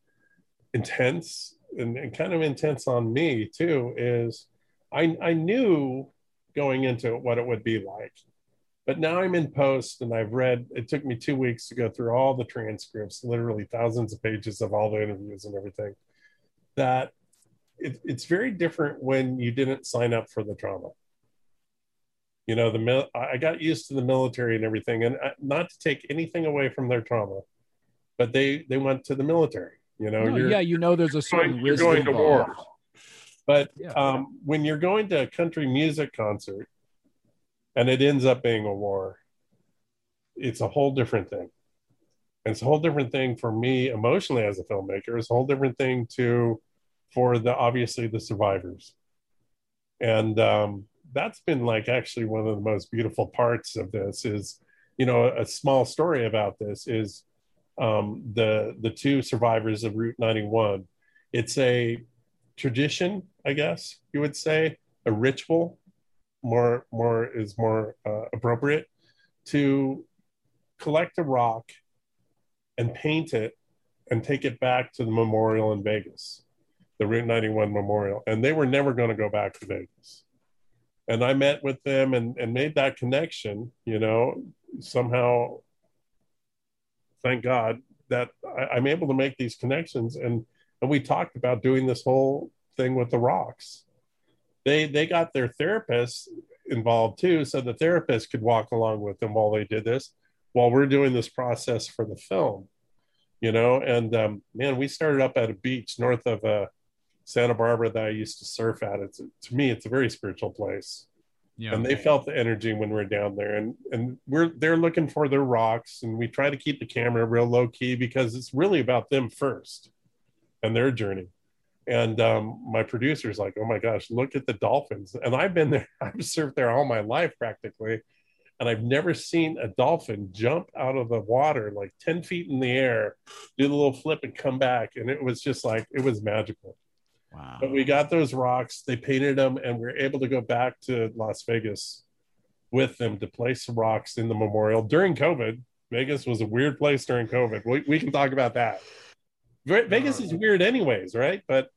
intense and, and kind of intense on me too is I, I knew going into it what it would be like. But now I'm in post and I've read, it took me two weeks to go through all the transcripts, literally thousands of pages of all the interviews and everything. That it, it's very different when you didn't sign up for the trauma. You know, the mil- I got used to the military and everything, and I- not to take anything away from their trauma, but they they went to the military. You know, No, yeah, you know, there's a certain going, you're going to war. But Yeah. um, when you're going to a country music concert and it ends up being a war, it's a whole different thing. And it's a whole different thing for me emotionally as a filmmaker. It's a whole different thing to for the obviously the survivors. And um, that's been like actually one of the most beautiful parts of this is, you know, a small story about this is um, the the two survivors of Route 91. It's a tradition, I guess you would say, a ritual, more more is more uh, appropriate to collect a rock and paint it and take it back to the memorial in Vegas, the Route 91 memorial. And they were never going to go back to Vegas. And I met with them and, and made that connection, you know, somehow, thank God that I, I'm able to make these connections. And, and we talked about doing this whole thing with the rocks. They, they got their therapist involved too, so the therapist could walk along with them while they did this, while we're doing this process for the film you know? And um, man we started up at a beach north of uh, santa barbara that i used to surf at. It's to me it's a very spiritual place. Yeah. and they felt the energy when we're down there. And and we're they're looking for their rocks. And we try to keep the camera real low key because it's really about them first and their journey and um, my producer's like oh my gosh look at the dolphins and i've been there i've surfed there all my life practically and I've never seen a dolphin jump out of the water like 10 feet in the air, do the little flip and come back. And it was just like, it was magical. wow. But we got those rocks, they painted them, and we are able to go back to Las Vegas with them to place rocks in the memorial during COVID. Vegas was a weird place during COVID. We, we can talk about that. Ve- Vegas is weird, anyways, right? But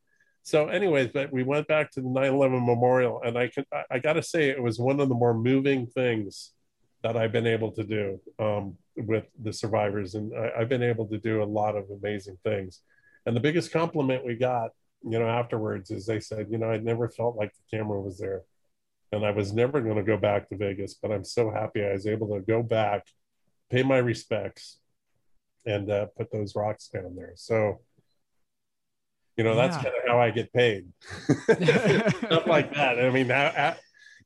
so, anyways, but we went back to the 9 11 memorial, and I, could, I, I got to say, it was one of the more moving things that I've been able to do um, with the survivors. And I, I've been able to do a lot of amazing things. And the biggest compliment we got, you know, afterwards is they said, you know, I never felt like the camera was there. And I was never going to go back to Vegas, but I'm so happy I was able to go back, pay my respects, and uh, put those rocks down there. So, you know, that's kind of how I get paid. Stuff like that. I mean, how-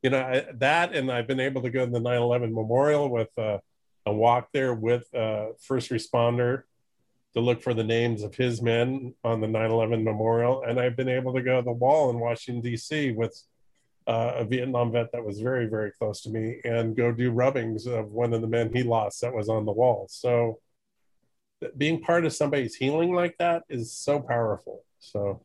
you know, I, that, and I've been able to go to the 9 11 memorial with uh, a walk there with uh, first responder to look for the names of his men on the 9 11 memorial. And I've been able to go to the wall in Washington, D.C. with uh, a Vietnam vet that was very, very close to me and go do rubbings of one of the men he lost that was on the wall. So being part of somebody's healing like that is so powerful. So,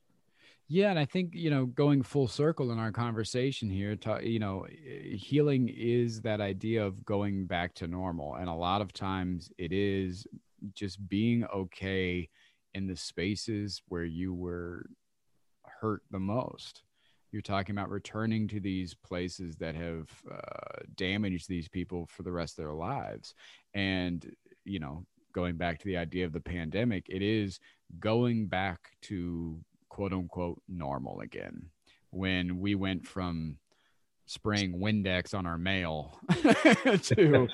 Yeah, and I think you know, going full circle in our conversation here, you know, eh, healing is that idea of going back to normal, and a lot of times it is just being okay in the spaces where you were hurt the most. You're talking about returning to these places that have uh, damaged these people for the rest of their lives, and you know, going back to the idea of the pandemic, it is going back to quote unquote normal again. When we went from spraying Windex on our mail to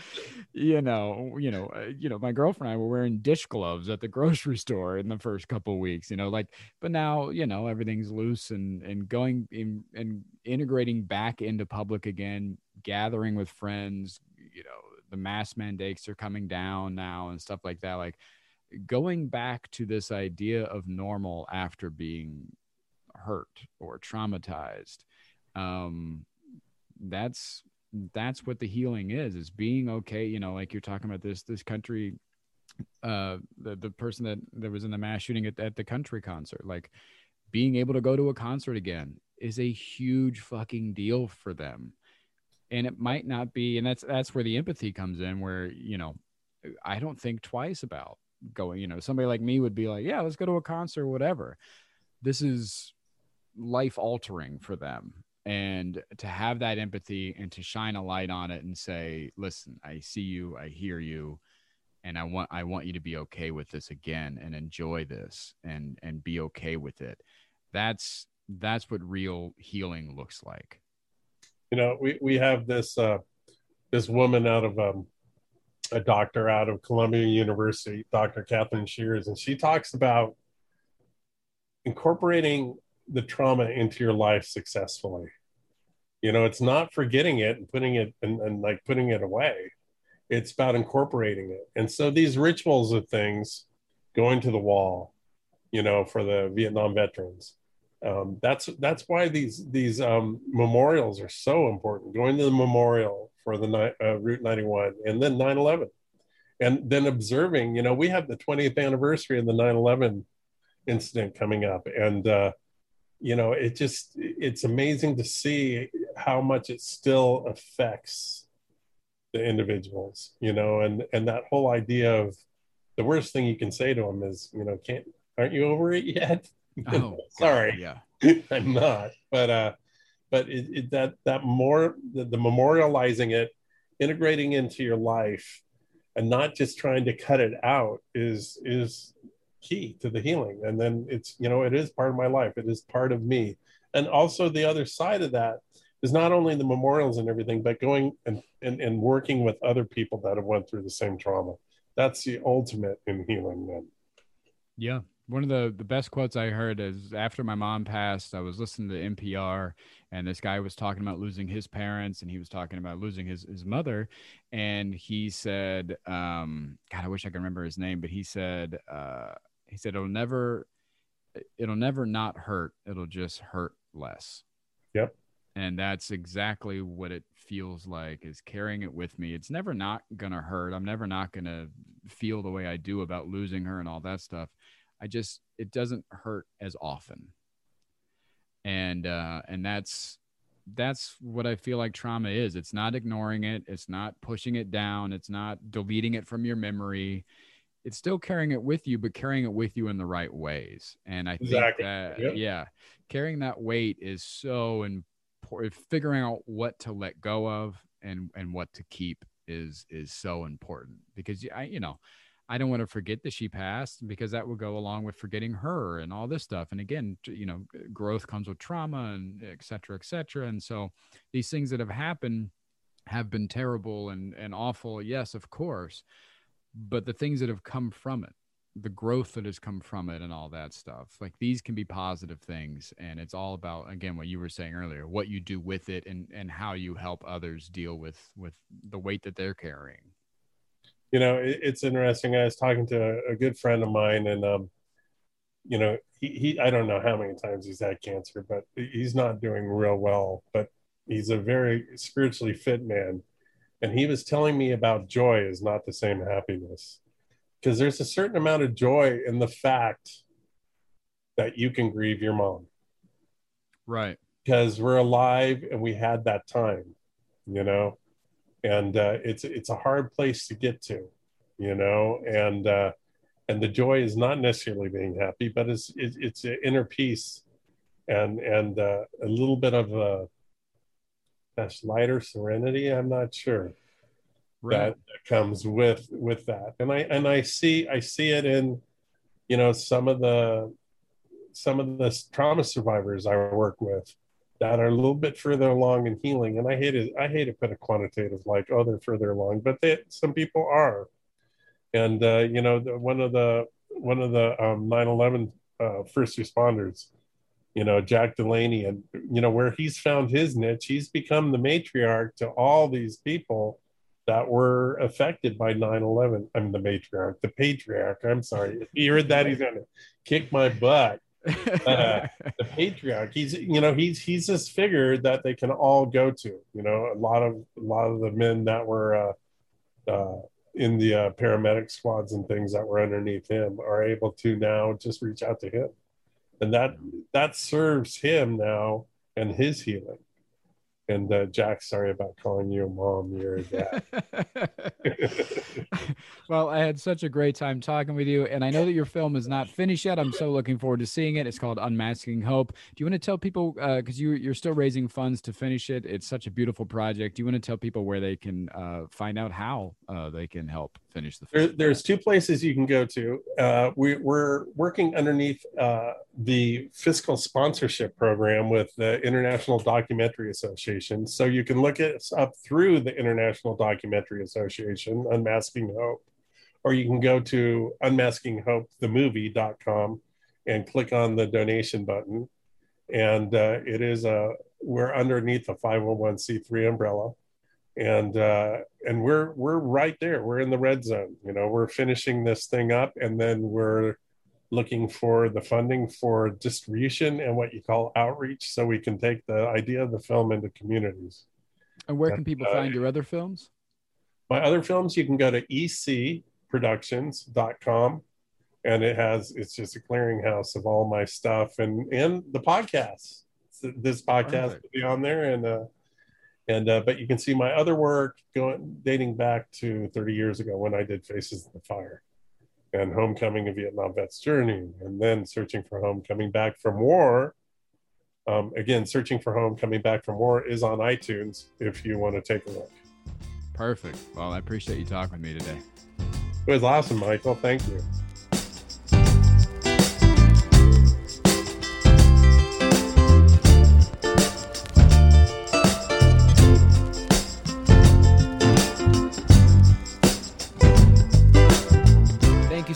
you know you know uh, you know my girlfriend and I were wearing dish gloves at the grocery store in the first couple weeks you know like but now you know everything's loose and and going in and integrating back into public again gathering with friends you know the mask mandates are coming down now and stuff like that like going back to this idea of normal after being hurt or traumatized um that's that's what the healing is is being okay you know like you're talking about this this country uh the, the person that that was in the mass shooting at, at the country concert like being able to go to a concert again is a huge fucking deal for them and it might not be and that's that's where the empathy comes in where you know i don't think twice about going. You know, somebody like me would be like, yeah, let's go to a concert, whatever. This is life altering for them. And to have that empathy and to shine a light on it and say, listen, I see you, I hear you, and I want I want you to be okay with this again and enjoy this and and be okay with it. That's that's what real healing looks like. You know, we we have this uh, this woman out of um, a doctor out of Columbia University, Dr. Katherine Shears, and she talks about incorporating the trauma into your life successfully. You know, it's not forgetting it and putting it and, and like putting it away. It's about incorporating it. And so these rituals of things, going to the wall, you know, for the Vietnam veterans, um, that's that's why these these um, memorials are so important. Going to the memorial for the uh, Route 91 and then 9/11, and then observing. You know, we have the 20th anniversary of the 9/11 incident coming up, and uh, you know, it just it's amazing to see how much it still affects the individuals. You know, and and that whole idea of the worst thing you can say to them is, you know, can't aren't you over it yet? Oh, sorry. yeah. I'm not. But uh but it, it, that that more the, the memorializing it, integrating into your life and not just trying to cut it out is is key to the healing. And then it's, you know, it is part of my life. It is part of me. And also the other side of that is not only the memorials and everything, but going and, and, and working with other people that have went through the same trauma. That's the ultimate in healing then. Yeah, one of the the best quotes I heard is after my mom passed, I was listening to NPR and this guy was talking about losing his parents and he was talking about losing his his mother and he said um god I wish I could remember his name but he said uh he said it'll never it'll never not hurt it'll just hurt less. Yep. And that's exactly what it feels like is carrying it with me. It's never not going to hurt. I'm never not going to feel the way I do about losing her and all that stuff I just it doesn't hurt as often. And uh and that's that's what I feel like trauma is. It's not ignoring it, it's not pushing it down, it's not deleting it from your memory. It's still carrying it with you, but carrying it with you in the right ways. And I think exactly. that yep. yeah, carrying that weight is so important. Figuring out what to let go of and and what to keep is is so important because I you know I don't want to forget that she passed because that would go along with forgetting her and all this stuff. And again, you know, growth comes with trauma and et cetera, et cetera. And so these things that have happened have been terrible and, and awful. Yes, of course. But the things that have come from it, the growth that has come from it and all that stuff, like these can be positive things. And it's all about, again, what you were saying earlier, what you do with it and, and how you help others deal with, with the weight that they're carrying you know, it, it's interesting. I was talking to a, a good friend of mine, and um, you know, he, he I don't know how many times he's had cancer, but he's not doing real well. But he's a very spiritually fit man, and he was telling me about joy is not the same happiness, because there's a certain amount of joy in the fact that you can grieve your mom, right? Because we're alive and we had that time, you know and uh, it's it's a hard place to get to, you know, and uh, and the joy is not necessarily being happy, but it's it, it's an inner peace, and and uh, a little bit of a that's lighter serenity. I'm not sure right. that, that comes with with that, and I and I see I see it in, you know, some of the some of the trauma survivors I work with that are a little bit further along in healing. And I hate it. I hate to put a quantitative like, oh, they're further along, but they, some people are. And uh, you know, the, one of the one of the um, 9/11 uh, first responders, you know, Jack Delaney, and you know where he's found his niche. He's become the matriarch to all these people that were affected by 9-11 i'm the matriarch the patriarch i'm sorry if you heard that he's gonna kick my butt uh, the patriarch. He's you know he's he's this figure that they can all go to. You know, a lot of a lot of the men that were uh, uh, in the uh, paramedic squads and things that were underneath him are able to now just reach out to him, and that that serves him now and his healing. And uh, Jack, sorry about calling you mom. You're a dad. well, I had such a great time talking with you, and I know that your film is not finished yet. I'm so looking forward to seeing it. It's called Unmasking Hope. Do you want to tell people because uh, you you're still raising funds to finish it? It's such a beautiful project. Do you want to tell people where they can uh, find out how uh, they can help finish the film? There, there's two places you can go to. Uh, we, are working underneath uh, the fiscal sponsorship program with the International Documentary Association. So you can look us up through the International Documentary Association, Unmasking Hope, or you can go to unmaskinghopethemovie.com and click on the donation button. And uh, it is a, we're underneath the 501c3 umbrella and uh, and we're we're right there. We're in the red zone. You know, we're finishing this thing up, and then we're looking for the funding for distribution and what you call outreach, so we can take the idea of the film into communities. And where can people uh, find your other films? My other films, you can go to ecproductions.com and it has it's just a clearinghouse of all my stuff and and the podcasts. This podcast will be on there and uh and uh, but you can see my other work going dating back to 30 years ago when I did Faces of the Fire and Homecoming: A Vietnam Vet's Journey, and then Searching for Home, coming back from war. Um, again, Searching for Home, coming back from war is on iTunes if you want to take a look. Perfect. Well, I appreciate you talking with me today. It was awesome, Michael. Thank you.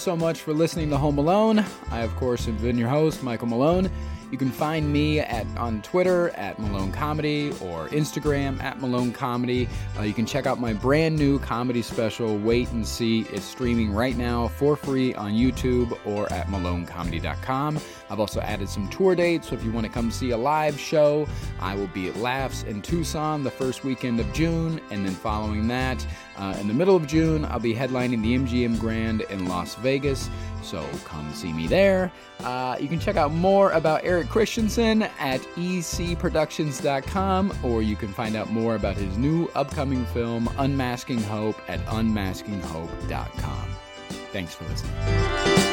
So much for listening to Home Alone. I, of course, have been your host, Michael Malone. You can find me at on Twitter at Malone Comedy or Instagram at Malone Comedy. Uh, you can check out my brand new comedy special, Wait and See. It's streaming right now for free on YouTube or at malonecomedy.com. I've also added some tour dates, so if you want to come see a live show, I will be at Laffs in Tucson the first weekend of June, and then following that, uh, in the middle of June, I'll be headlining the MGM Grand in Las Vegas, so come see me there. Uh, you can check out more about Eric Christensen at ecproductions.com, or you can find out more about his new upcoming film, Unmasking Hope, at unmaskinghope.com. Thanks for listening.